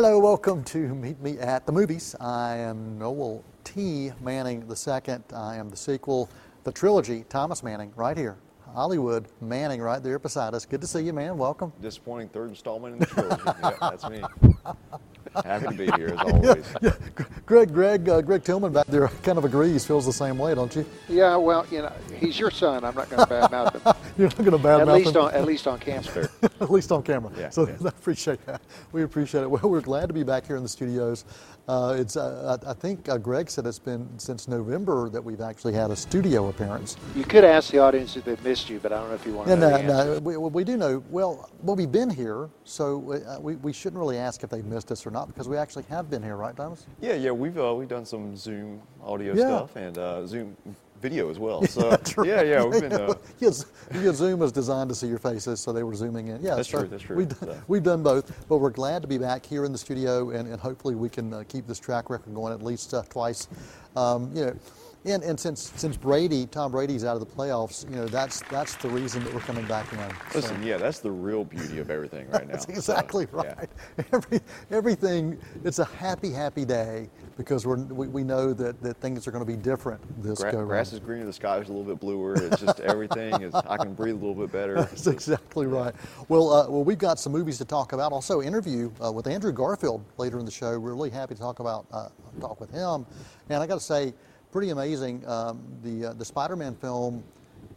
Hello, welcome to Meet Me at the Movies. I am Noel T. Manning II. I am the sequel, the trilogy, Thomas Manning, right here. Hollywood Manning right there beside us. Good to see you, man. Welcome. Disappointing third installment in the trilogy. yeah, that's me. Happy to be here as always. Yeah, Greg, Greg, uh, Greg Tillman back there kind of agrees, feels the same way, don't you? Yeah, well, you know, he's your son. I'm not going to badmouth him. You're not going to badmouth at least on at least on camera. at least on camera. Yeah, so yeah. I appreciate that. We appreciate it. Well, we're glad to be back here in the studios. Uh, it's uh, I, I think uh, Greg said it's been since November that we've actually had a studio appearance. You could ask the audience if they've missed you, but I don't know if you want to And know uh, no, we, we do know. Well, well, we've been here, so uh, we, we shouldn't really ask if they've missed us or not because we actually have been here, right, Thomas? Yeah, yeah, we've uh, we've done some Zoom audio Yeah. stuff and uh, Zoom video as well. So right. yeah, yeah, we've been. Uh, yeah, Zoom was designed to see your faces, so they were zooming in. Yeah, That's so true, that's true. We've done, So- we've done both, but we're glad to be back here in the studio, and, and hopefully we can uh, keep this track record going at least uh, twice. Um, you know, and, and since since Brady, Tom Brady's out of the playoffs, you know, that's that's the reason that we're coming back in. So- listen, yeah, that's the real beauty of everything right now. That's So, exactly yeah. right. Every, everything, it's a happy, happy day because we're, we, we know that, that things are going to be different this Gra- go grass is greener, the sky is a little bit bluer. It's just everything is. I can breathe a little bit better. That's exactly right. Well, uh, well, we've got some movies to talk about. Also, interview uh, with Andrew Garfield later in the show. We're really happy to talk about uh, talk with him. And I got to say, pretty amazing. Um, the uh, the Spider-Man film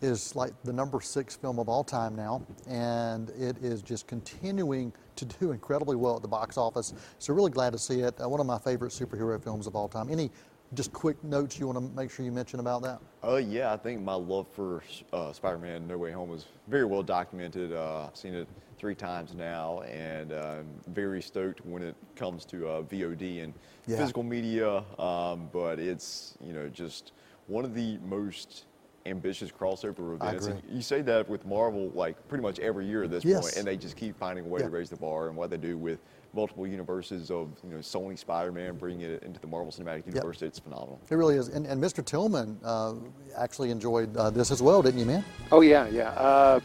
is like the number six film of all time now, and it is just continuing to do incredibly well at the box office. So really glad to see it. Uh, one of my favorite superhero films of all time. Any just quick notes you want to make sure you mention about that? Uh, yeah, I think my love for uh, Spider-Man: No Way Home is very well documented. Uh, I've seen it three times now, and uh, I'm very stoked when it comes to uh, VOD and Yeah. physical media. Um, but it's you know just one of the most ambitious crossover events. And you say that with Marvel like pretty much every year at this Yes. point, and they just keep finding a way Yeah. to raise the bar. And what they do with multiple universes of you know Sony Spider-Man, bringing it into the Marvel Cinematic Universe, it's phenomenal. It really is. And, and Mr. Tillman uh, actually enjoyed uh, this as well, didn't you, man? Oh yeah, yeah. Uh,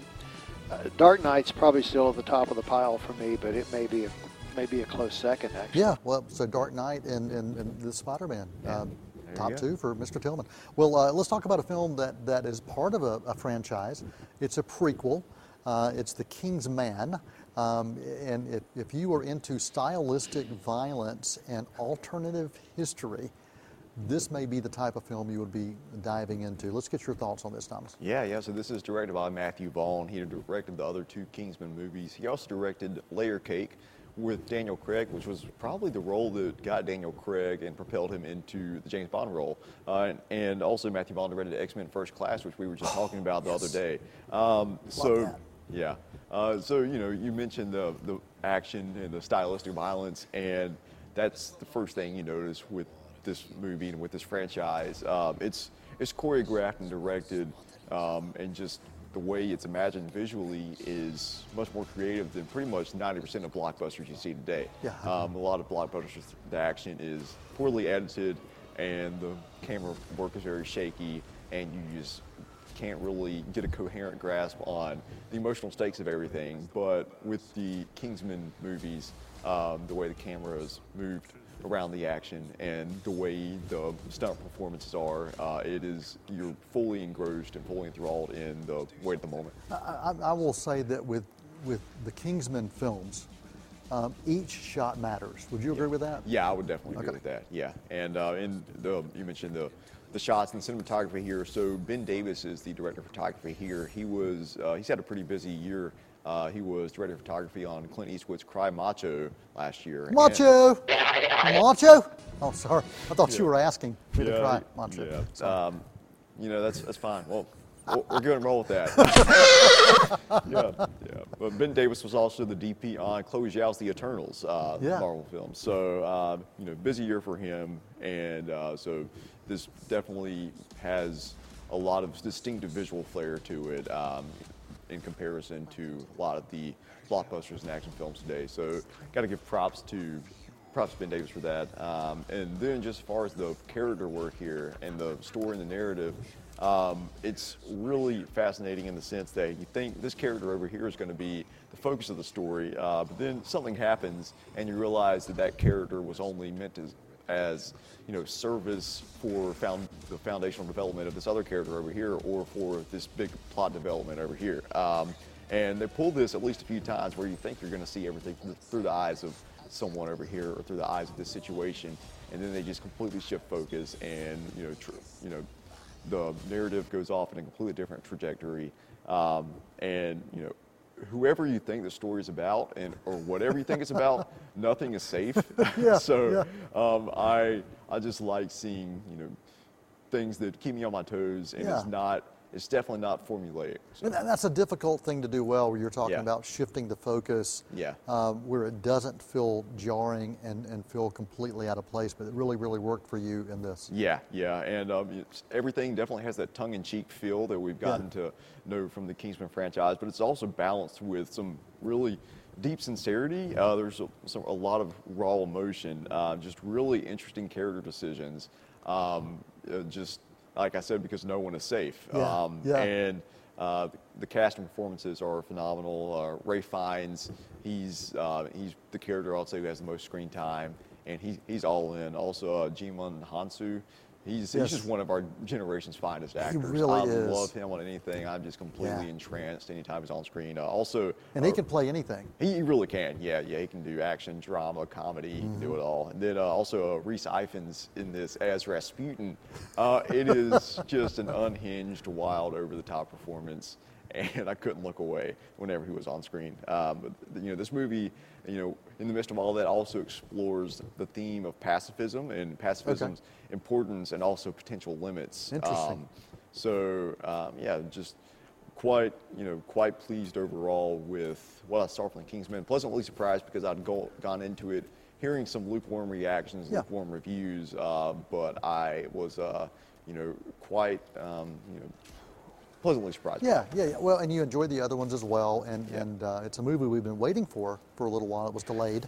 Dark Knight's probably still at the top of the pile for me, but it may be a, maybe a close second actually. Yeah. Well, so Dark Knight and, and, and the Spider-Man. Um, top two for Mr. Tillman. Well, uh, let's talk about a film that, that is part of a, a franchise. It's a prequel. Uh, it's The King's Man. Um, and if, if you are into stylistic violence and alternative history, this may be the type of film you would be diving into. Let's get your thoughts on this, Thomas. Yeah, yeah. So this is directed by Matthew Vaughn. He directed the other two Kingsman movies. He also directed Layer Cake with Daniel Craig, which was probably the role that got Daniel Craig and propelled him into the James Bond role. Uh, and, and also Matthew Vaughn directed X Men First Class, which we were just talking about the other day. Um, so that. yeah. Uh, so you know, you mentioned the the action and the stylistic violence, and that's the first thing you notice with this movie and with this franchise. Um, it's it's choreographed and directed, um, and just the way it's imagined visually is much more creative than pretty much 90% of blockbusters you see today. Yeah. Um, a lot of blockbusters, the action is poorly edited, and the camera work is very shaky, and you just can't really get a coherent grasp on the emotional stakes of everything. But with the Kingsman movies, um, the way the camera is moved around the action and the way the stunt performances are, uh, it is you're fully engrossed and fully enthralled in the weight of the moment. I, I, I will say that with with the Kingsman films, um, each shot matters. Would you agree with that? Yeah, I would definitely agree Okay. with that. Yeah, and uh, in the you mentioned the the shots and the cinematography here. So Ben Davis is the director of photography here. He was uh, he's had a pretty busy year. Uh, he was director of photography on Clint Eastwood's Cry Macho last year. and- Macho, macho. Oh, sorry. I thought you were asking me to Yeah, macho. Yeah. Um, you know that's that's fine. Well, we're- we're going to roll with that. yeah, yeah. But Ben Davis was also the DP on Chloe Zhao's The Eternals uh, Yeah. Marvel film. So uh, you know, busy year for him, and uh, so this definitely has a lot of distinctive visual flair to it um, in comparison to a lot of the blockbusters and action films today. So, got to give props to props to Ben Davis for that. Um, and then, just as far as the character work here and the story and the narrative, um, it's really fascinating in the sense that you think this character over here is going to be the focus of the story, uh, but then something happens and you realize that that character was only meant to, as you know, service for found, the foundational development of this other character over here, or for this big plot development over here. Um, and they pull this at least a few times where you think you're going to see everything through the eyes of someone over here or through the eyes of this situation, and then they just completely shift focus and you know, tr- you know, the narrative goes off in a completely different trajectory. Um, and you know, whoever you think the story is about, and or whatever you think it's about, nothing is safe. Yeah, so Um, I I just like seeing you know things that keep me on my toes, and Yeah. it's not. It's definitely not formulaic. So, And that's a difficult thing to do well, where you're talking Yeah. about shifting the focus, Yeah. um, where it doesn't feel jarring and, and feel completely out of place, but it really, really worked for you in this. Yeah, yeah, and um, it's, everything definitely has that tongue-in-cheek feel that we've gotten to know from the Kingsman franchise, but it's also balanced with some really deep sincerity. Uh, there's a, some, a lot of raw emotion, uh, just really interesting character decisions. Um, uh, just like I said, because no one is safe. Yeah, Um, yeah. And uh, the cast and performances are phenomenal. Uh, Ralph Fiennes, he's uh, he's the character I'd say who has the most screen time, and he, he's all in. Also, uh, Djimon Hounsou, he's, Yes. he's just one of our generation's finest actors. really I is. love him on anything. I'm just completely Yeah. entranced anytime he's on screen. Uh, also, And he uh, can play anything. he he really can, yeah, yeah. He can do action, drama, comedy. He can do Mm-hmm. it all. And then uh, also uh, Rhys Ifans in this as Rasputin. Uh, it is just an unhinged, wild, over-the-top performance, and I couldn't look away whenever he was on screen. Um, but you know, this movie, you know, in the midst of all that, also explores the theme of pacifism and pacifism's importance and also potential limits. Interesting. so um, yeah, just quite you know quite pleased overall with what I saw from the Kingsman. Pleasantly surprised because I'd go, gone into it hearing some lukewarm reactions, Yeah. lukewarm reviews, uh, but I was uh, you know quite um, you know pleasantly surprised. Yeah, yeah, yeah. Well, and you enjoyed the other ones as well, and Yeah. and uh, it's a movie we've been waiting for for a little while. It was delayed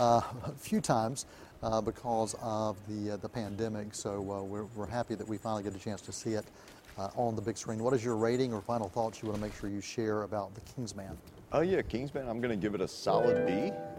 uh, a few times uh, because of the uh, the pandemic. So uh, we're we're happy that we finally get a chance to see it uh, on the big screen. What is your rating or final thoughts you want to make sure you share about the Kingsman? Oh yeah, Kingsman. I'm going to give it a solid B,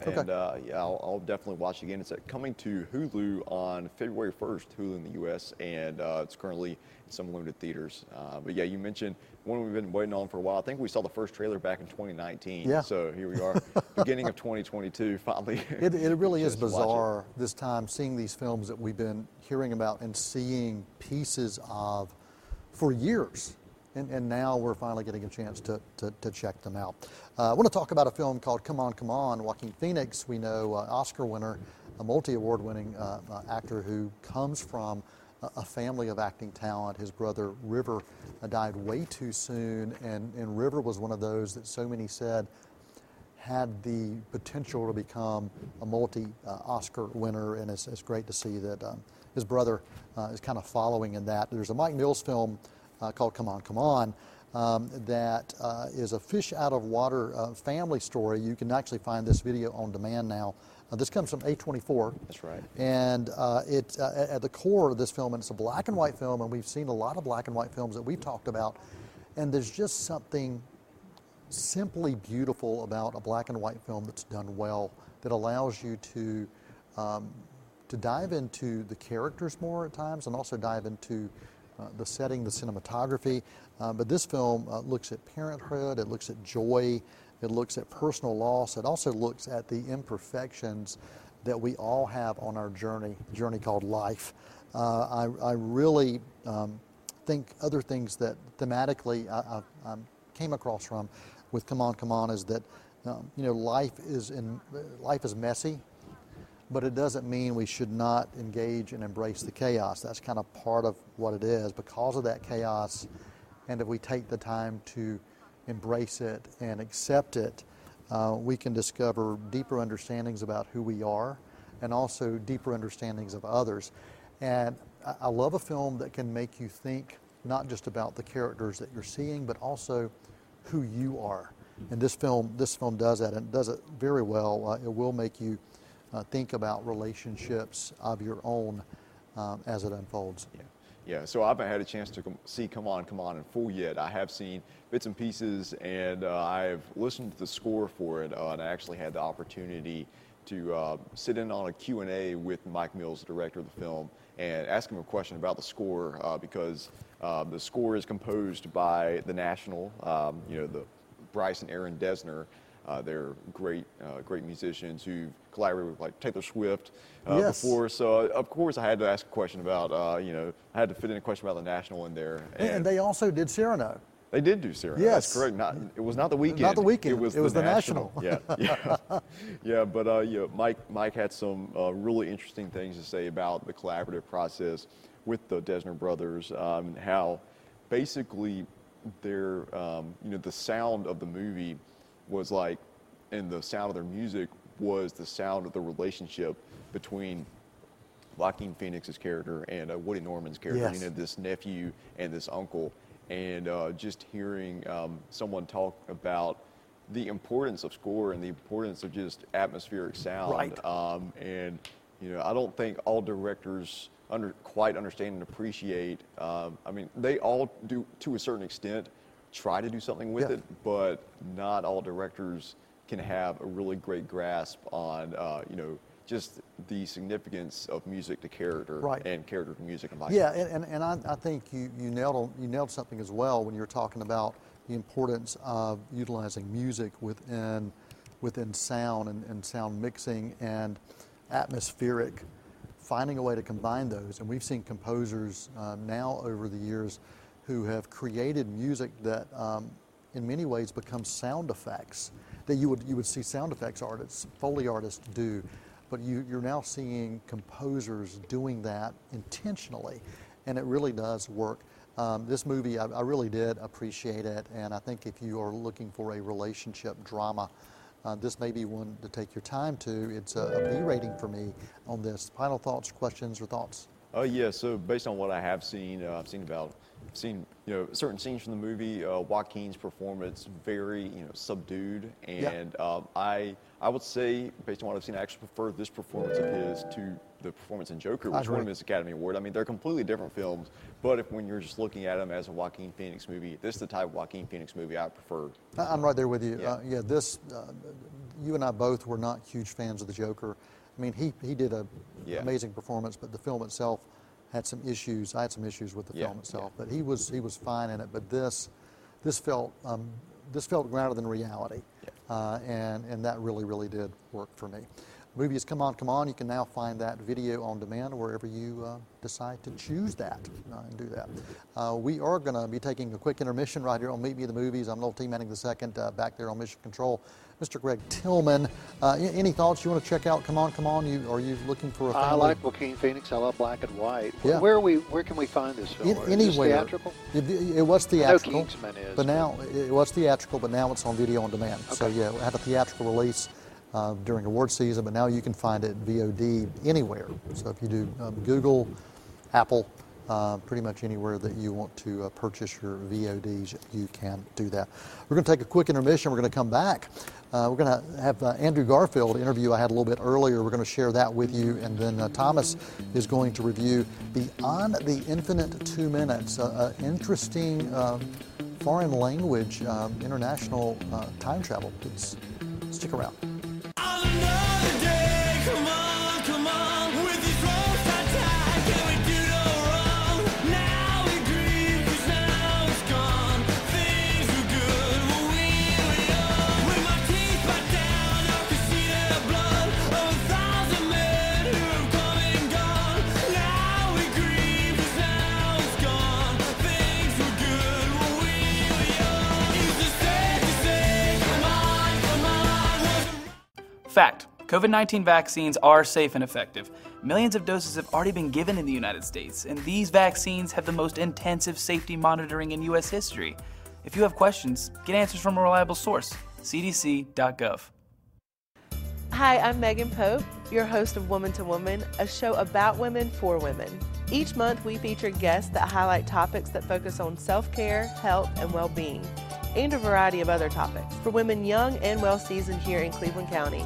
Okay. and uh, yeah, I'll, I'll definitely watch it again. It's uh, coming to Hulu on February 1st, Hulu in the U.S., and uh, it's currently in some limited theaters. Uh, but yeah, you mentioned one we've been waiting on for a while. I think we saw the first trailer back in 2019. Yeah. So here we are, beginning of 2022, finally. It, it really is watch it. bizarre this time seeing these films that we've been hearing about and seeing pieces of for years. And, and now we're finally getting a chance to, to, to check them out. Uh, I want to talk about a film called Come On, Come On. Joaquin Phoenix, we know, uh, Oscar winner, a multi award winning uh, uh, actor who comes from a, family of acting talent. His brother River uh, died way too soon, and, and River was one of those that so many said had the potential to become a multi-Oscar winner, and it's, it's great to see that um, his brother uh, is kind of following in that. There's a Mike Mills film uh, called Come On, Come On um, that uh, is a fish out of water uh, family story. You can actually find this video on demand now. Uh, this comes from A24. That's right. And uh, it, uh, at- at the core of this film, and it's a black and white film, and we've seen a lot of black and white films that we've talked about, and there's just something simply beautiful about a black and white film that's done well that allows you to um, to dive into the characters more at times and also dive into uh, the setting, the cinematography. Uh, but this film uh, looks at parenthood, it looks at joy, it looks at personal loss, it also looks at the imperfections that we all have on our journey, journey called life. Uh, I, I really um, think other things that thematically I, I, I came across from with Come On, Come On is that um, you know life is in life is messy, but it doesn't mean we should not engage and embrace the chaos. That's kind of part of what it is because of that chaos, and if we take the time to embrace it and accept it, uh, we can discover deeper understandings about who we are, and also deeper understandings of others. And I, I love a film that can make you think not just about the characters that you're seeing, but also who you are. And this film, this film does that, and does it very well. Uh, it will make you uh, think about relationships of your own um, as it unfolds. Yeah. Yeah, so I haven't had a chance to see Come On, Come On in full yet. I have seen bits and pieces, and uh, I've listened to the score for it, uh, and I actually had the opportunity to uh, sit in on a Q&A with Mike Mills, the director of the film, and ask him a question about the score uh, because uh, the score is composed by the National, um, you know, the Bryce and Aaron Dessner. Uh, they're great, uh, great musicians who've collaborated with like Taylor Swift uh, Yes. before. So uh, of course I had to ask a question about, uh, you know, I had to fit in a question about the National in there. And, and they also did Cyrano. They did do Cyrano. Yes. That's correct. Not it was not the weekend. Not The Weeknd. It was, It was The National. Yeah, yeah, yeah. But uh, yeah, Mike Mike had some uh, really interesting things to say about the collaborative process with the Dessner brothers um, and how basically their um, you know the sound of the movie was like, and the sound of their music was the sound of the relationship between Joaquin Phoenix's character and uh, Woody Norman's character. Yes. You know, this nephew and this uncle, and uh, just hearing um, someone talk about the importance of score and the importance of just atmospheric sound. Right. Um, and you know, I don't think all directors under quite understand and appreciate. Um, I mean, they all do to a certain extent try to do something with Yeah. it, but not all directors can have a really great grasp on uh, you know just the significance of music to character Right. and character to music Yeah, and, and, and I, I think you, you nailed on, you nailed something as well when you were talking about the importance of utilizing music within within sound and, and sound mixing and atmospheric, finding a way to combine those. And we've seen composers uh, now over the years who have created music that um, in many ways becomes sound effects that you would you would see sound effects artists, foley artists do, but you, you're now seeing composers doing that intentionally, and it really does work. Um, this movie, I, I really did appreciate it, and I think if you are looking for a relationship drama, uh, this may be one to take your time to. It's a, a B rating for me on this. Final thoughts, questions, or thoughts? Uh, yeah, so based on what I have seen, uh, I've seen about, seen you know certain scenes from the movie. Uh, Joaquin's performance very you know subdued, Yeah. and um, I I would say based on what I've seen, I actually prefer this performance of his to the performance in Joker, which won him his Academy Award. I mean, they're completely different films, but if when you're just looking at them as a Joaquin Phoenix movie, this is the type of Joaquin Phoenix movie I prefer. I- I'm right there with you. Yeah. Uh, yeah, this, uh, you and I both were not huge fans of the Joker. I mean, he, he did an Yeah. amazing performance, but the film itself had some issues. I had some issues with the Yeah, film yeah. itself, but he was he was fine in it. But this, this felt um, this felt grounded in reality, Yeah. uh, and and that really really did work for me. Movie is Come On, Come On. You can now find that video on demand wherever you uh, decide to choose that uh, and do that. Uh, we are going to be taking a quick intermission right here on Meet Me the Movies. I'm Noel T. Manning II, uh, back there on Mission Control. Mr. Greg Tillman, uh, any thoughts you want to check out? Come On, Come On. You Are you looking for a family? I like Joaquin Phoenix. I love black and white. Yeah. Where are we? Where can we find this film? In- this anywhere. theatrical? It, it was theatrical. Kingsman is, But but- now, it was theatrical, but now it's on video on demand. Okay. So, yeah, it had a theatrical release uh, during award season, but now you can find it VOD anywhere. So, if you do um, Google, Apple, uh, pretty much anywhere that you want to uh, purchase your VODs, you can do that. We're going to take a quick intermission. We're going to come back. Uh, we're going to have uh, Andrew Garfield interview I had a little bit earlier. We're going to share that with you, and then uh, Thomas is going to review Beyond the Infinite Two Minutes, an interesting um, foreign language um, international time travel piece. Stick around. Fact COVID 19 vaccines are safe and effective. Millions of doses have already been given in the United States, and these vaccines have the most intensive safety monitoring in U.S. history. If you have questions, get answers from a reliable source cdc.gov. Hi, I'm Megan Pope, your host of Woman to Woman, a show about women for women. Each month, we feature guests that highlight topics that focus on self care, health, and well being, and a variety of other topics for women young and well seasoned here in Cleveland County.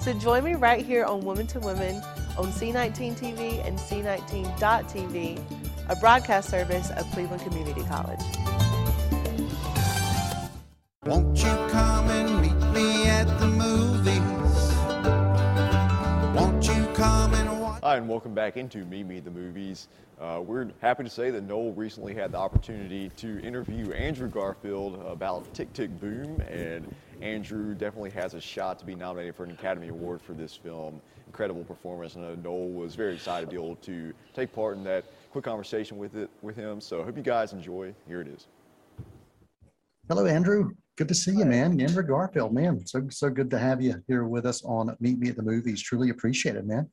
So join me right here on Woman to Women on C19 TV and C19.TV, a broadcast service of Cleveland Community College. Won't you come and Hi, and welcome back into Meet Me Me the Movies. Uh, we're happy to say that Noel recently had the opportunity to interview Andrew Garfield about Tick Tick Boom, and Andrew definitely has a shot to be nominated for an Academy Award for this film. Incredible performance, and Noel was very excited to be able to take part in that quick conversation with it with him. So I hope you guys enjoy. Here it is. Hello, Andrew. Good to see you, man. Andrew Garfield, man. So so good to have you here with us on Meet Me at the Movies. Truly appreciate it, man.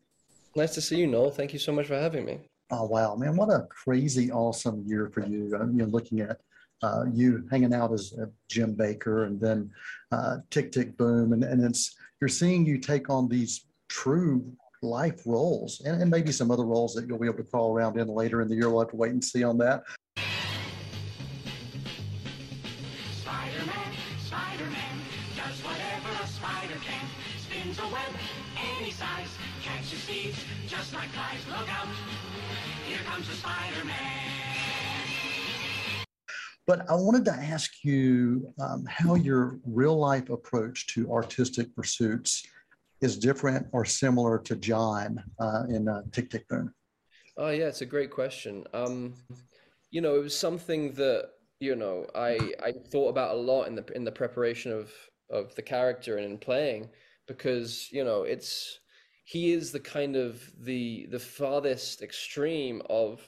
Nice to see you, Noel. Thank you so much for having me. Oh wow, man! What a crazy, awesome year for you. I'm you know, looking at uh, you hanging out as uh, Jim Bakker, and then uh, Tick Tick Boom, and, and it's you're seeing you take on these true life roles, and, and maybe some other roles that you'll be able to crawl around in later in the year. We'll have to wait and see on that. But I wanted to ask you um, how your real life approach to artistic pursuits is different or similar to John uh, in uh, Tick Tick Boom. Oh yeah, it's a great question. Um, you know, it was something that, you know, I I thought about a lot in the in the preparation of of the character and in playing because, you know, it's he is the kind of the the farthest extreme of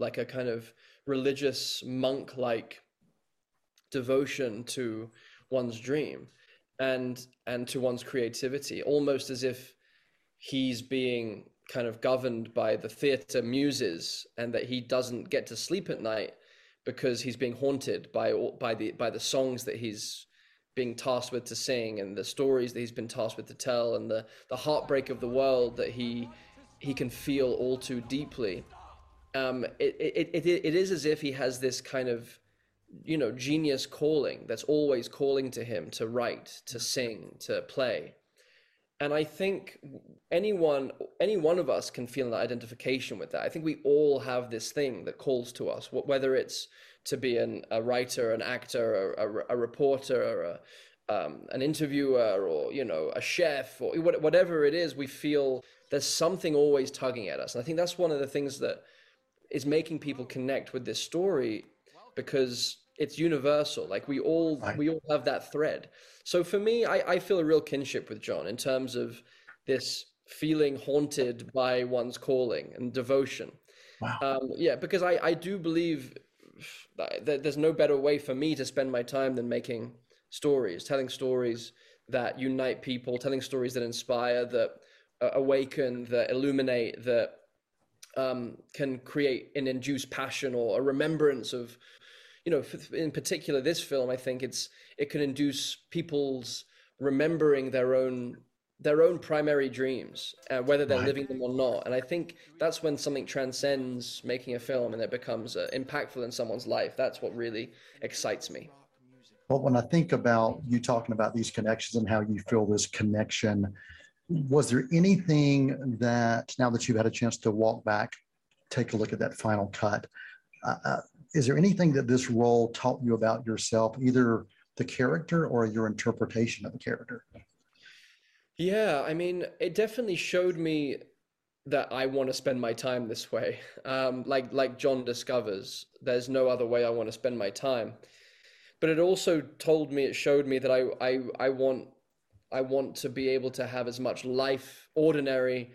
like a kind of religious monk-like devotion to one's dream and and to one's creativity almost as if he's being kind of governed by the theater muses and that he doesn't get to sleep at night because he's being haunted by by the by the songs that he's being tasked with to sing and the stories that he's been tasked with to tell and the the heartbreak of the world that he he can feel all too deeply um, it, it, it, it is as if he has this kind of you know genius calling that's always calling to him to write to sing to play. And i think anyone any one of us can feel an identification with that. I think we all have this thing that calls to us whether it's to be an, a writer an actor a, a, a reporter or a, um, an interviewer or you know a chef or whatever it is we feel there's something always tugging at us. And i think that's one of the things that is making people connect with this story because it's universal like we all Right. we all have that thread so for me I, I feel a real kinship with john in terms of this feeling haunted by one's calling and devotion Wow. um, yeah because I, I do believe that there's no better way for me to spend my time than making stories telling stories that unite people telling stories that inspire that uh, awaken that illuminate that um, can create and induce passion or a remembrance of you know in particular this film i think it's it can induce people's remembering their own their own primary dreams uh, whether they're Right. living them or not. And i think that's when something transcends making a film and it becomes uh, impactful in someone's life. That's what really excites me. But when I think about you talking about these connections and how you feel this connection, was there anything that now that you've had a chance to walk back, take a look at that final cut, uh, uh, is there anything that this role taught you about yourself, either the character or your interpretation of the character? Yeah, I mean, it definitely showed me that I want to spend my time this way. Um, like like John discovers, there's no other way I want to spend my time. But it also told me, it showed me that I I I want I want to be able to have as much life, ordinary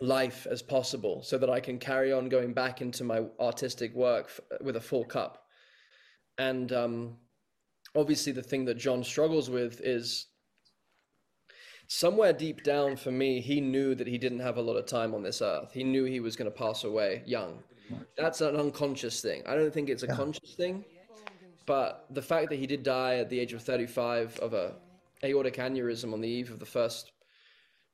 life as possible, so that I can carry on going back into my artistic work f- with a full cup. And um, obviously, the thing that John struggles with is somewhere deep down for me, he knew that he didn't have a lot of time on this earth. He knew he was going to pass away young. That's an unconscious thing. I don't think it's a conscious thing, but the fact that he did die at the age of 35 of a aortic aneurysm on the eve of the first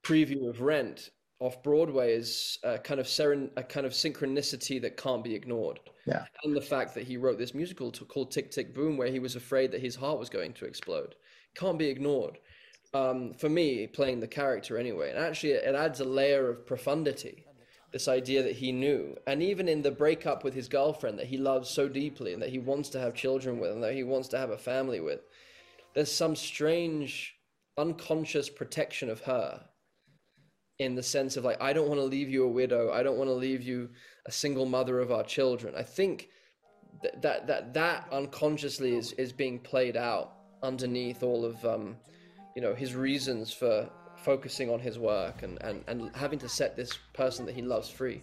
preview of Rent off Broadway is a kind of seren- a kind of synchronicity that can't be ignored. Yeah. And the fact that he wrote this musical to, called Tick Tick Boom, where he was afraid that his heart was going to explode, can't be ignored. Um, for me, playing the character anyway, and actually it adds a layer of profundity. This idea that he knew, and even in the breakup with his girlfriend that he loves so deeply, and that he wants to have children with, and that he wants to have a family with, there's some strange unconscious protection of her in the sense of like i don't want to leave you a widow i don't want to leave you a single mother of our children i think th- that that that unconsciously is is being played out underneath all of um you know his reasons for focusing on his work and and, and having to set this person that he loves free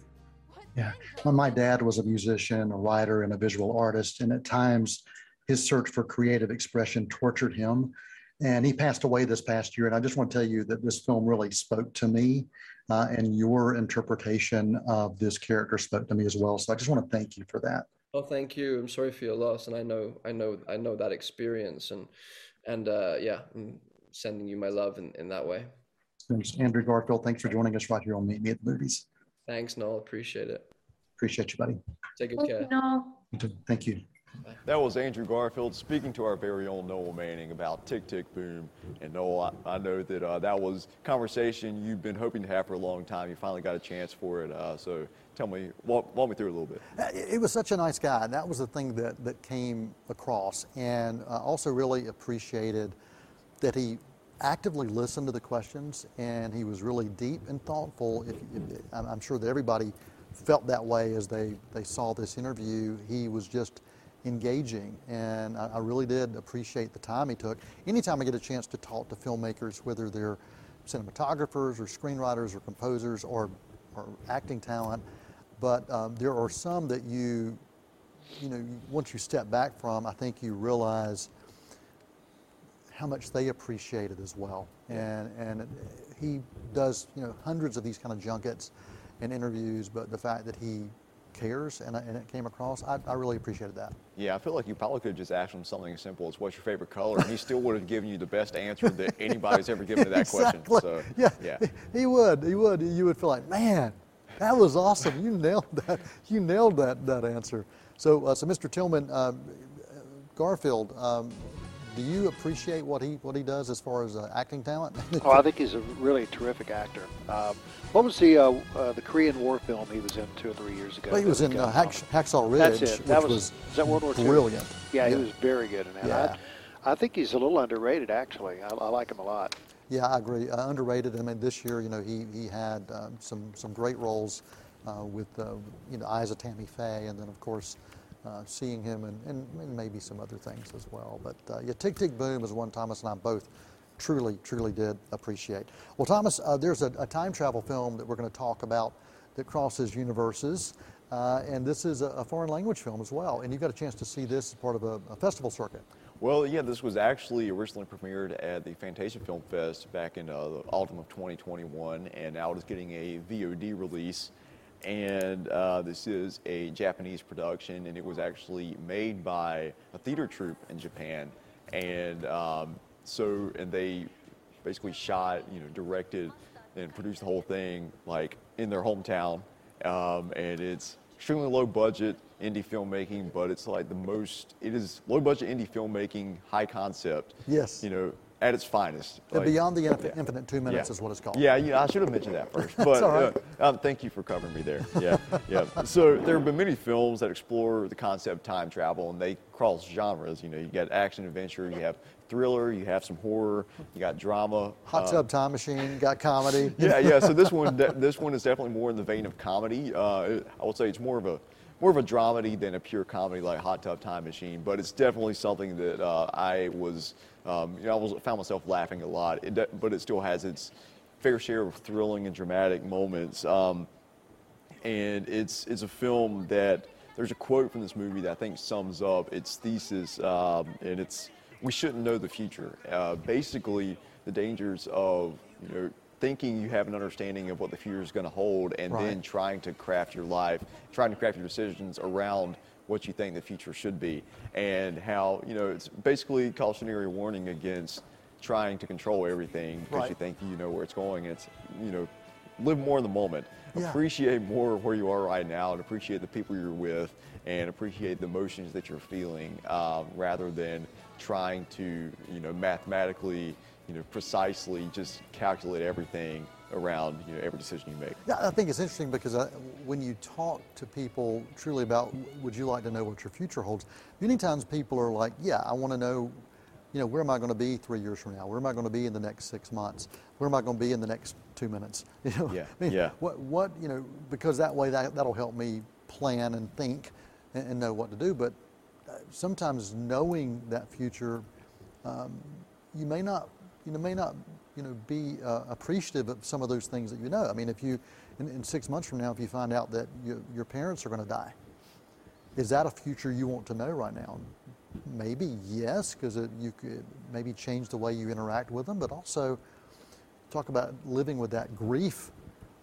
Yeah. Well, my dad was a musician, a writer, and a visual artist. And at times, his search for creative expression tortured him. And he passed away this past year. And I just want to tell you that this film really spoke to me. Uh, and your interpretation of this character spoke to me as well. So I just want to thank you for that. Oh, thank you. I'm sorry for your loss, and I know, I know, I know that experience, and and uh, yeah, I'm sending you my love in, in that way. Thanks, Andrew Garfield, thanks for joining us right here on Meet Me at the Movies. Thanks, Noel. Appreciate it. Appreciate you, buddy. Take good Thank care. you, Noel. Thank you. That was Andrew Garfield speaking to our very own Noel Manning about Tick Tick Boom. And Noel, I, I know that uh, that was conversation you've been hoping to have for a long time. You finally got a chance for it. Uh, so tell me, walk, walk me through a little bit. Uh, It was such a nice guy. That was the thing that, that came across. And uh, also really appreciated that he actively listened to the questions and he was really deep and thoughtful. If, if, I'm sure that everybody felt that way as they, they saw this interview. He was just engaging and I, I really did appreciate the time he took. Anytime I get a chance to talk to filmmakers, whether they're cinematographers or screenwriters or composers or, or acting talent, but um, there are some that you, you know, once you step back from, I think you realize how much they appreciate it as well. And and he does, you know, hundreds of these kind of junkets and interviews, but the fact that he cares and, I- and it came across, I, I really appreciated that. Yeah, I feel like you probably could have just asked him something as simple as what's your favorite color, and he still would have given you the best answer that anybody's ever given to that exactly. question. So, yeah, yeah. he would. He would. You would feel like, man, that was awesome. You nailed that. You nailed that that answer. So, uh, so Mr. Tillman, um, Garfield, um, do you appreciate what he what he does as far as uh, acting talent? Oh, I think he's a really terrific actor. Um, what was the uh, uh, the Korean War film he was in two or three years ago? well, he was in uh, from Hack, him? Hacksaw Ridge, That's it. which That was, was is that World War II? brilliant. Yeah, he was very good in that. Yeah. I, I think he's a little underrated, actually. I, I like him a lot. Yeah, I agree. Uh, underrated. I mean, this year, you know, he he had um, some some great roles uh, with uh, you know Eyes of Tammy Faye, and then of course uh, seeing him and, and, and maybe some other things as well. But uh, yeah, Tick Tick Boom is one Thomas and I both truly truly did appreciate. Well, Thomas, uh, there's a, a time travel film that we're going to talk about that crosses universes. Uh, and this is a, a foreign language film as well. And you got a chance to see this as part of a, a festival circuit. Well, yeah, this was actually originally premiered at the Fantasia Film Fest back in uh, the autumn of 2021, and now it is getting a VOD release. And uh, this is a Japanese production, and it was actually made by a theater troupe in Japan. And um, so, and they basically shot, you know, directed and produced the whole thing like in their hometown. Um, and it's extremely low budget indie filmmaking, but it's like the most, it is low budget indie filmmaking, high concept. Yes. You know, at its finest. Like- Beyond the Infinite, yeah. Infinite Two Minutes Yeah. is what it's called. Yeah, yeah, I should have mentioned that first. But right. uh, um, thank you for covering me there. Yeah, yeah. So there have been many films that explore the concept of time travel, and they cross genres. You know, you got action adventure, you have thriller, you have some horror, you got drama. Hot uh, Tub Time Machine, got comedy. yeah, yeah. So this one, this one is definitely more in the vein of comedy. Uh, I would say it's more of a more of a dramedy than a pure comedy like Hot Tub Time Machine. But it's definitely something that uh, I was, um, you know, I was found myself laughing a lot. It de- but it still has its fair share of thrilling and dramatic moments. Um, and it's it's a film that there's a quote from this movie that I think sums up its thesis, um, and it's we shouldn't know the future. Uh, basically, the dangers of you know thinking you have an understanding of what the future is going to hold, and then trying to craft your life, trying to craft your decisions around what you think the future should be, and how you know it's basically cautionary warning against trying to control everything because you think you know where it's going. It's you know, live more in the moment. Yeah. Appreciate more where you are right now, and appreciate the people you're with, and appreciate the emotions that you're feeling, um, rather than trying to you know mathematically, you know, precisely just calculate everything around you know every decision you make. Yeah, I think it's interesting because I, when you talk to people truly about would you like to know what your future holds, many times people are like, yeah, I want to know, you know, where am I going to be three years from now? Where am I going to be in the next six months? Where am I going to be in the next two minutes? You know, Yeah, I mean, yeah. What, what, you know, because that way that, that'll help me plan and think and, and know what to do. But uh, sometimes knowing that future you may not, you know, may not, you know, be uh, appreciative of some of those things that you know. I mean, if you, in, in six months from now, if you find out that you, your parents are going to die, is that a future you want to know right now? Maybe yes, because you could maybe change the way you interact with them, but also talk about living with that grief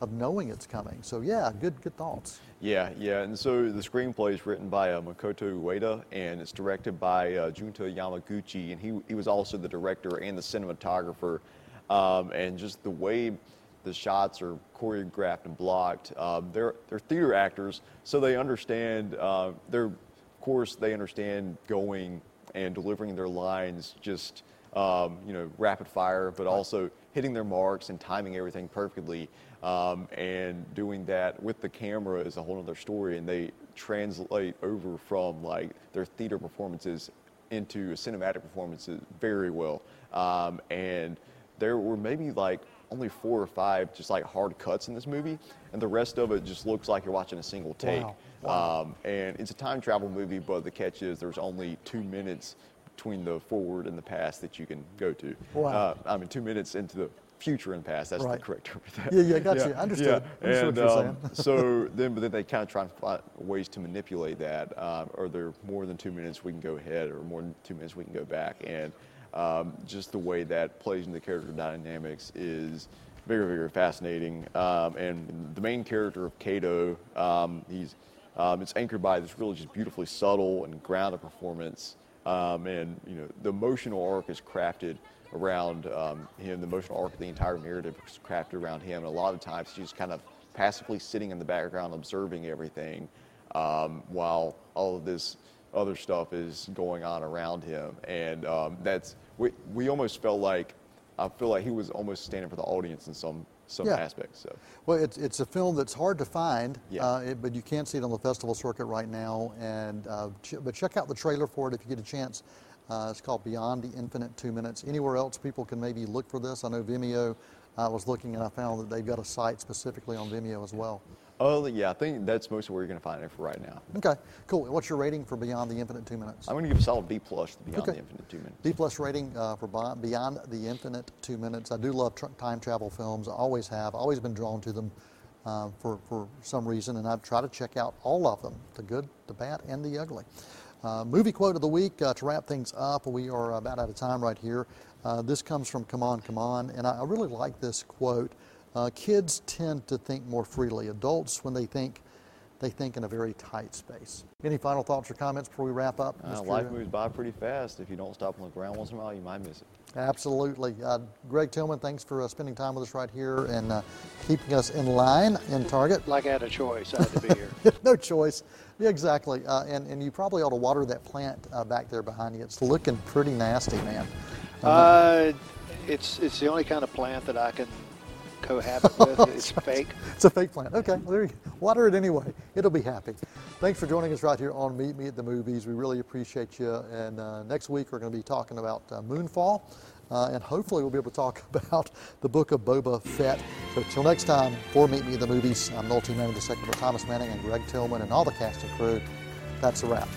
of knowing it's coming. So yeah, good, good thoughts. Yeah, yeah, and so the screenplay is written by uh, Makoto Ueda, and it's directed by uh, Junta Yamaguchi, and he, he was also the director and the cinematographer. Um, and just the way the shots are choreographed and blocked, um, they're, they're theater actors, so they understand, uh, they're, of course, they understand going and delivering their lines just, um, you know, rapid fire, but also hitting their marks and timing everything perfectly. Um, and doing that with the camera is a whole other story, and they translate over from like their theater performances into cinematic performances very well. Um, and there were maybe like only four or five just like hard cuts in this movie, and the rest of it just looks like you're watching a single take. Wow. Um, and it's a time travel movie, but the catch is there's only two minutes between the forward and the past that you can go to. Wow. Uh, I mean, two minutes into the future and past. That's Right. the correct term for that. Yeah, yeah, gotcha. Understood. Yeah. Understood And, um, so then, but then they kind of try and find ways to manipulate that. Um, are there more than two minutes we can go ahead, or more than two minutes we can go back? And um, just the way that plays into the character dynamics is very, very fascinating. Um, and the main character of Kato, um, he's um, it's anchored by this really just beautifully subtle and grounded performance. Um, and you know the emotional arc is crafted around um, him. The emotional arc of the entire narrative is crafted around him. And a lot of times he's kind of passively sitting in the background observing everything um, while all of this other stuff is going on around him. And um, that's we, we almost felt like I feel like he was almost standing for the audience in some some Yeah. aspects. So Well, it's, it's a film that's hard to find, Yeah. uh, it, but you can see it on the festival circuit right now. And uh, ch- but check out the trailer for it if you get a chance. Uh, it's called Beyond the Infinite Two Minutes. Anywhere else people can maybe look for this? I know Vimeo. I was looking and I found that they've got a site specifically on Vimeo as well. Oh yeah, I think that's mostly where you're going to find it for right now. Okay, cool. What's your rating for Beyond the Infinite Two Minutes? I'm going to give a solid B plus to Beyond Okay. the Infinite Two Minutes. D plus rating uh, for Beyond the Infinite Two Minutes. I do love tr- time travel films. I always have. Always been drawn to them uh, for for some reason, and I've tried to check out all of them: the good, the bad, and the ugly. Uh, movie quote of the week uh, to wrap things up. We are about out of time right here. Uh, this comes from Come On, Come On, and I, I really like this quote. Uh, kids tend to think more freely. Adults, when they think, they think in a very tight space. Any final thoughts or comments before we wrap up? Uh, life moves by pretty fast. If you don't stop and look around once in a while, you might miss it. Absolutely. Uh, Greg Tillman, thanks for uh, spending time with us right here and uh, keeping us in line in Target. Like I had a choice, I had to be here. no choice. Yeah, exactly. Uh, and, and you probably ought to water that plant uh, back there behind you. It's looking pretty nasty, man. Uh, it's it's the only kind of plant that I can cohabit with. It's fake. It's a fake plant. Okay, well, there you go. Water it anyway. It'll be happy. Thanks for joining us right here on Meet Me at the Movies. We really appreciate you. And uh, next week we're going to be talking about uh, Moonfall. Uh, and hopefully we'll be able to talk about the book of Boba Fett. So till next time, for Meet Me at the Movies, I'm multi-man of the Secretary Thomas Manning and Greg Tillman and all the cast and crew. That's a wrap.